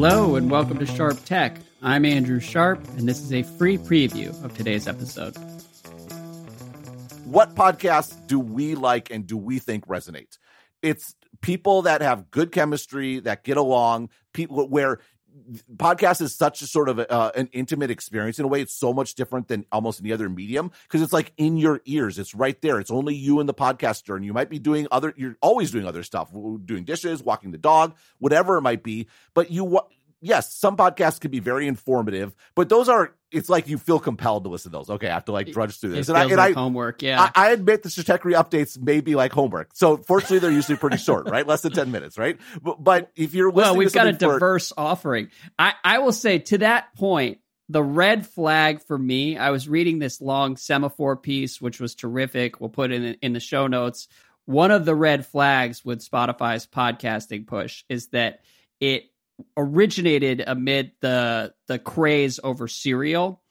Hello and welcome to Sharp Tech. I'm Andrew Sharp, and this is a free preview of today's episode. What podcasts do we like and do we think resonate? It's people that have good chemistry, that get along, people where podcast is such a sort of uh, an intimate experience in a way. It's so much different than almost any other medium because it's like in your ears. It's right there. It's only you and the podcaster and you might be doing other you're always doing other stuff. Doing dishes walking the dog whatever it might be but you yes, some podcasts can be very informative, but those are it's like you feel compelled to listen to those. Okay, I have to like drudge through this. It and, I, and like I, homework, yeah. I, I admit the Stratechery updates may be like homework. So fortunately, they're usually pretty short, right? Less than ten minutes, right? But, but if you're well, we've got a for, diverse offering. I I will say to that point. The red flag for me, I was reading this long Semafor piece, which was terrific. We'll put it in in the show notes. One of the red flags with Spotify's podcasting push is that it originated amid the the craze over Serial.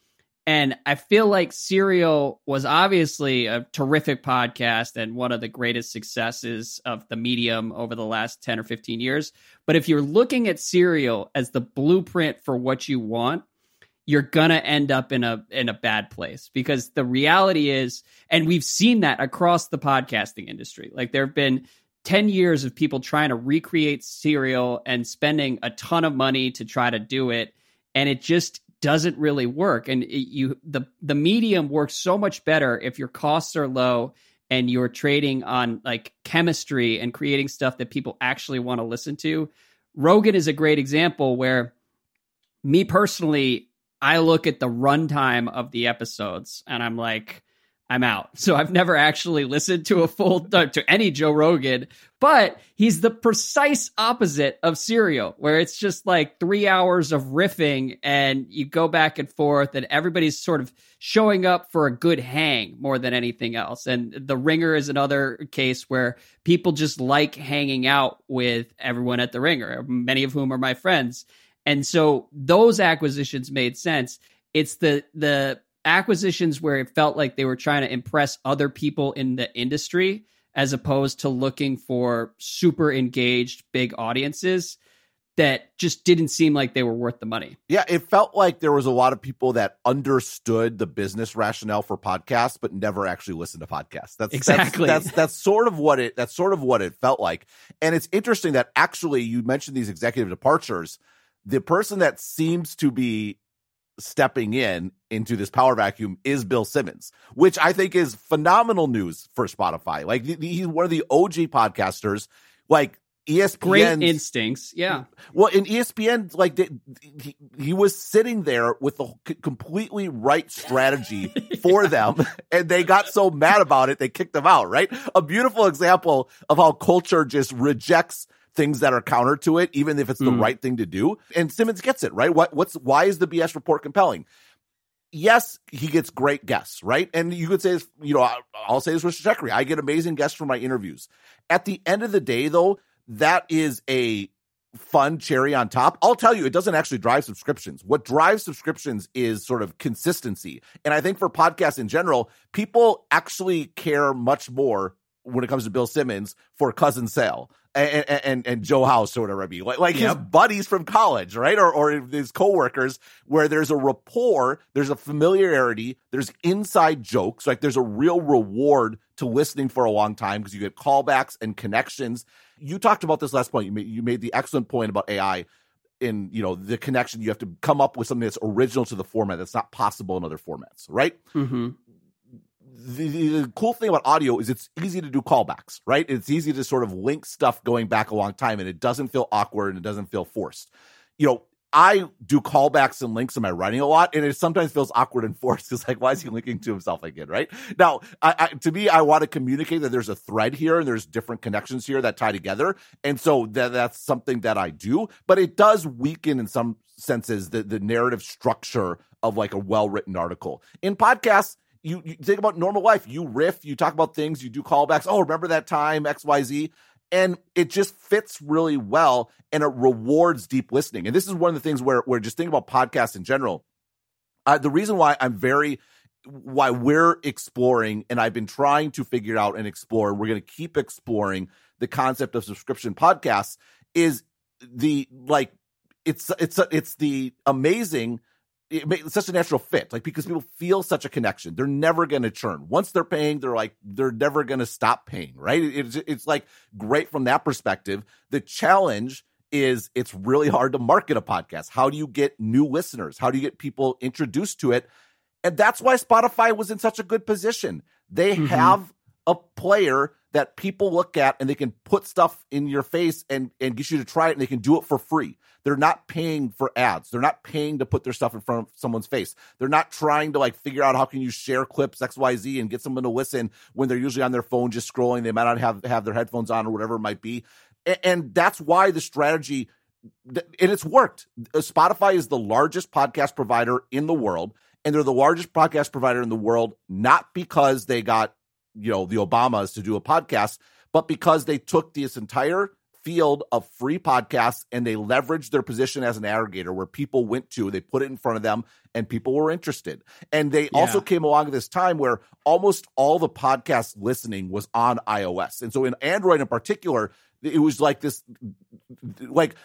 And I feel like Serial was obviously a terrific podcast and one of the greatest successes of the medium over the last 10 or 15 years. But if you're looking at Serial as the blueprint for what you want, you're going to end up in a in a bad place because the reality is and we've seen that across the podcasting industry. Like there've been 10 years of people trying to recreate Serial and spending a ton of money to try to do it and it just doesn't really work. And it, you the the medium works so much better if your costs are low and you're trading on like chemistry and creating stuff that people actually want to listen to. Rogan is a great example where me personally i look at the runtime of the episodes and i'm like I'm out. So I've never actually listened to a full uh, to any Joe Rogan, but he's the precise opposite of Serial, where it's just like three hours of riffing and you go back and forth, and everybody's sort of showing up for a good hang more than anything else. And The Ringer is another case where people just like hanging out with everyone at The Ringer, many of whom are my friends. And so those acquisitions made sense. It's the the acquisitions where it felt like they were trying to impress other people in the industry as opposed to looking for super engaged big audiences that just didn't seem like they were worth the money. Yeah, it felt like there was a lot of people that understood the business rationale for podcasts, but never actually listened to podcasts. That's exactly that's, that's that's sort of what it that's sort of what it felt like. And it's interesting that actually you mentioned these executive departures. The person that seems to be stepping in into this power vacuum is Bill Simmons, which I think is phenomenal news for Spotify. Like he's one of the OG podcasters. Like ESPN great instincts, yeah. Well, in ESPN, like he, he was sitting there with the completely right strategy for them, and they got so mad about it they kicked him out. Right, a beautiful example of how culture just rejects things that are counter to it, even if it's the mm. right thing to do. And Simmons gets it, right? What what's why is the BS report compelling? Yes, he gets great guests, right? And you could say, you know, I'll say this with Stratechery. I get amazing guests for my interviews. At the end of the day, though, that is a fun cherry on top. I'll tell you, it doesn't actually drive subscriptions. What drives subscriptions is sort of consistency. And I think for podcasts in general, people actually care much more when it comes to Bill Simmons for Cousin Sal and, and, and Joe House or whatever I mean, like, like yep. his buddies from college, right? Or, or his coworkers where there's a rapport, there's a familiarity, there's inside jokes, like there's a real reward to listening for a long time because you get callbacks and connections. You talked about this last point. You made, you made the excellent point about AI in you know the connection you have to come up with something that's original to the format that's not possible in other formats right mm-hmm the, the, cool thing about audio is it's easy to do callbacks, right? It's easy to sort of link stuff going back a long time and it doesn't feel awkward and it doesn't feel forced. You know, I do callbacks and links in my writing a lot, and it sometimes feels awkward and forced. It's like, why is he linking to himself again, right? Now, I, I, to me, I want to communicate that there's a thread here and there's different connections here that tie together, and so that, that's something that I do. But it does weaken, in some senses, the the narrative structure of like a well written article. In podcasts, you, you think about normal life. You riff, you talk about things, you do callbacks. Oh, remember that time XYZ? And it just fits really well and it rewards deep listening. And this is one of the things where, where just think about podcasts in general. Uh, the reason why I'm very, why we're exploring and I've been trying to figure out and explore, we're going to keep exploring the concept of subscription podcasts is the like it's it's it's the amazing it makes such a natural fit like because people feel such a connection. They're never going to churn. Once they're paying they're like they're never going to stop paying right? It's, it's like great from that perspective. The challenge is it's really hard to market a podcast. How do you get new listeners? How do you get people introduced to it? And that's why spotify was in such a good position. They mm-hmm. have a player that people look at and they can put stuff in your face and, and get you to try it and they can do it for free. They're not paying for ads. They're not paying to put their stuff in front of someone's face. They're not trying to like figure out how can you share clips XYZ and get someone to listen when they're usually on their phone just scrolling. They might not have, have their headphones on or whatever it might be. And, and that's why the strategy and it's worked. Uh, Spotify is the largest podcast provider in the world and they're the largest podcast provider in the world not because they got you know, the Obamas to do a podcast, but because they took this entire field of free podcasts and they leveraged their position as an aggregator where people went to, they put it in front of them and people were interested. And they yeah. also came along at this time where almost all the podcast listening was on iOS. And so in Android in particular, it was like this, like,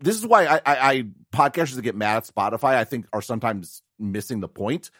this is why I, I, I podcasters that get mad at Spotify, I think are sometimes missing the point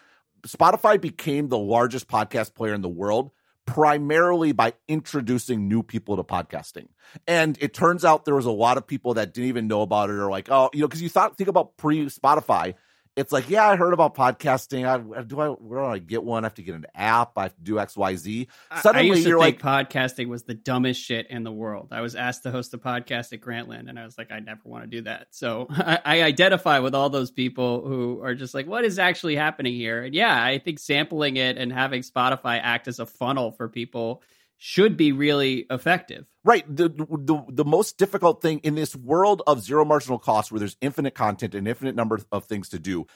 Spotify became the largest podcast player in the world primarily by introducing new people to podcasting. And it turns out there was a lot of people that didn't even know about it or like, oh, you know, because you thought think about pre Spotify, it's like, yeah, I heard about podcasting. I do I where do I get one? I have to get an app. I have to do X, Y, Z. Suddenly, I used to you're think like, podcasting was the dumbest shit in the world. I was asked to host a podcast at Grantland, and I was like, I never want to do that. So I, I identify with all those people who are just like, what is actually happening here? And yeah, I think sampling it and having Spotify act as a funnel for people should be really effective. Right. The, the the most difficult thing in this world of zero marginal cost where there's infinite content and infinite number of things to do,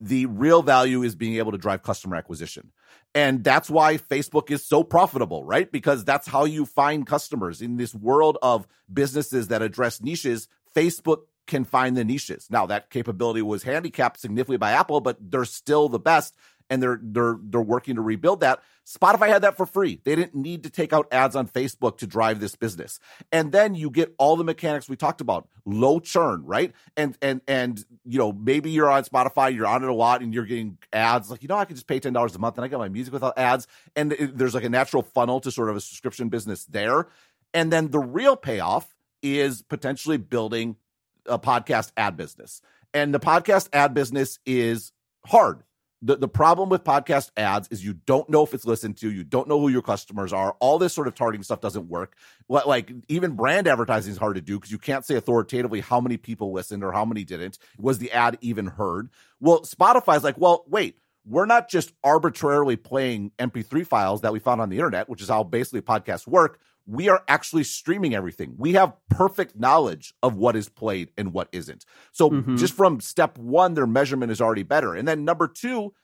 the real value is being able to drive customer acquisition. And that's why Facebook is so profitable, right? Because that's how you find customers in this world of businesses that address niches. Facebook can find the niches. Now that capability was handicapped significantly by Apple, but they're still the best and they're they're they're working to rebuild that. Spotify had that for free. They didn't need to take out ads on Facebook to drive this business. And then you get all the mechanics we talked about, low churn, right? And and and you know, maybe you're on Spotify, you're on it a lot and you're getting ads like, you know, I can just pay $10 a month and I get my music without ads and it, there's like a natural funnel to sort of a subscription business there. And then the real payoff is potentially building a podcast ad business. And the podcast ad business is hard the, the problem with podcast ads is you don't know if it's listened to, you don't know who your customers are. All this sort of targeting stuff doesn't work. Like even brand advertising is hard to do because you can't say authoritatively how many people listened or how many didn't. Was the ad even heard? Well, Spotify's like, well, wait, we're not just arbitrarily playing MP3 files that we found on the internet, which is how basically podcasts work. We are actually streaming everything. We have perfect knowledge of what is played and what isn't. So mm-hmm. just from step one, their measurement is already better. And then number two,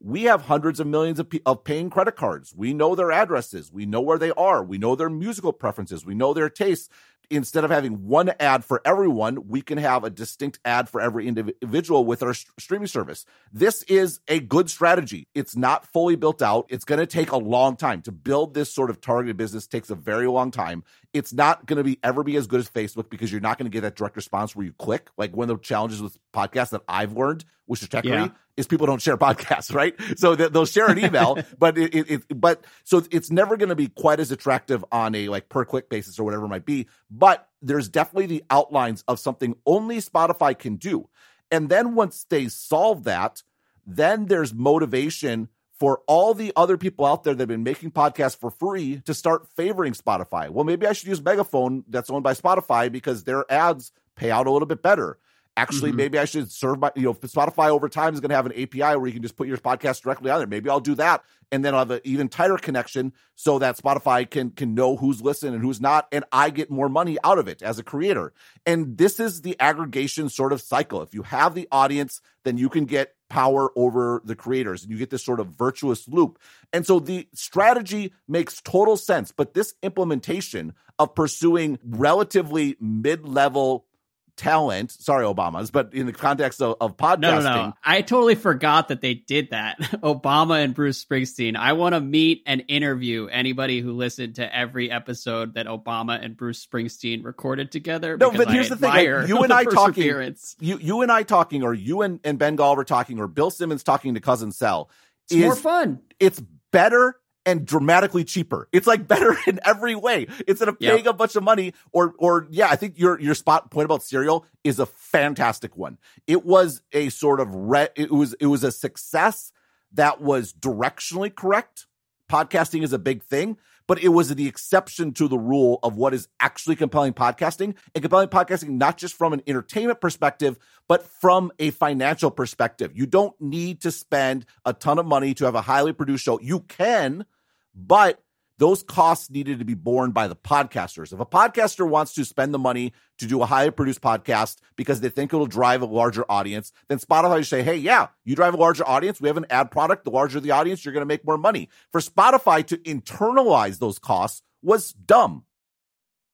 we have hundreds of millions of, of paying credit cards. We know their addresses. We know where they are. We know their musical preferences. We know their tastes. Instead of having one ad for everyone, we can have a distinct ad for every individual with our st- streaming service. This is a good strategy. It's not fully built out. It's going to take a long time to build this sort of targeted business takes a very long time. It's not going to be ever be as good as Facebook because you're not going to get that direct response where you click. Like one of the challenges with podcasts that I've learned, which is Techry, yeah is people don't share podcasts, right? So they'll share an email, but it, it, it, but so it's never going to be quite as attractive on a like per click basis or whatever it might be. But there's definitely the outlines of something only Spotify can do. And then once they solve that, then there's motivation for all the other people out there that have been making podcasts for free to start favoring Spotify. Well, maybe I should use Megaphone that's owned by Spotify because their ads pay out a little bit better. Actually, mm-hmm. maybe I should serve my, you know, Spotify over time is going to have an API where you can just put your podcast directly on there. Maybe I'll do that. And then I'll have an even tighter connection so that Spotify can, can know who's listening and who's not. And I get more money out of it as a creator. And this is the aggregation sort of cycle. If you have the audience, then you can get power over the creators and you get this sort of virtuous loop. And so the strategy makes total sense. But this implementation of pursuing relatively mid level talent. Sorry, Obamas, but in the context of, of podcasting, no, no, no. I totally forgot that they did that. Obama and Bruce Springsteen. I want to meet and interview anybody who listened to every episode that Obama and Bruce Springsteen recorded together. No, but here's the thing: like, you and I talking, you you and I talking, or you and, and Ben Golliver talking, or Bill Simmons talking to Cousin Sal. It's is, more fun. It's better and dramatically cheaper. It's like better in every way. Instead of paying yep. a bunch of money or or yeah, I think your your spot point about Serial is a fantastic one. It was a sort of re- it was it was a success that was directionally correct. Podcasting is a big thing, but it was the exception to the rule of what is actually compelling podcasting and compelling podcasting, not just from an entertainment perspective, but from a financial perspective. You don't need to spend a ton of money to have a highly produced show. You can, but those costs needed to be borne by the podcasters. If a podcaster wants to spend the money to do a highly produced podcast because they think it'll drive a larger audience, then Spotify should say, hey, yeah, you drive a larger audience. We have an ad product. The larger the audience, you're going to make more money. For Spotify to internalize those costs was dumb.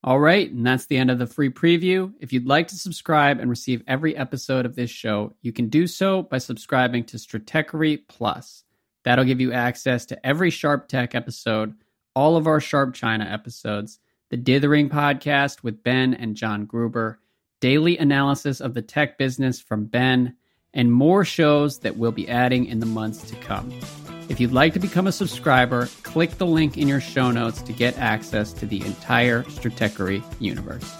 All right, and that's the end of the free preview. If you'd like to subscribe and receive every episode of this show, you can do so by subscribing to Stratechery Plus. That'll give you access to every Sharp Tech episode, all of our Sharp China episodes, the Dithering podcast with Ben and John Gruber, daily analysis of the tech business from Ben, and more shows that we'll be adding in the months to come. If you'd like to become a subscriber, click the link in your show notes to get access to the entire Stratechery universe.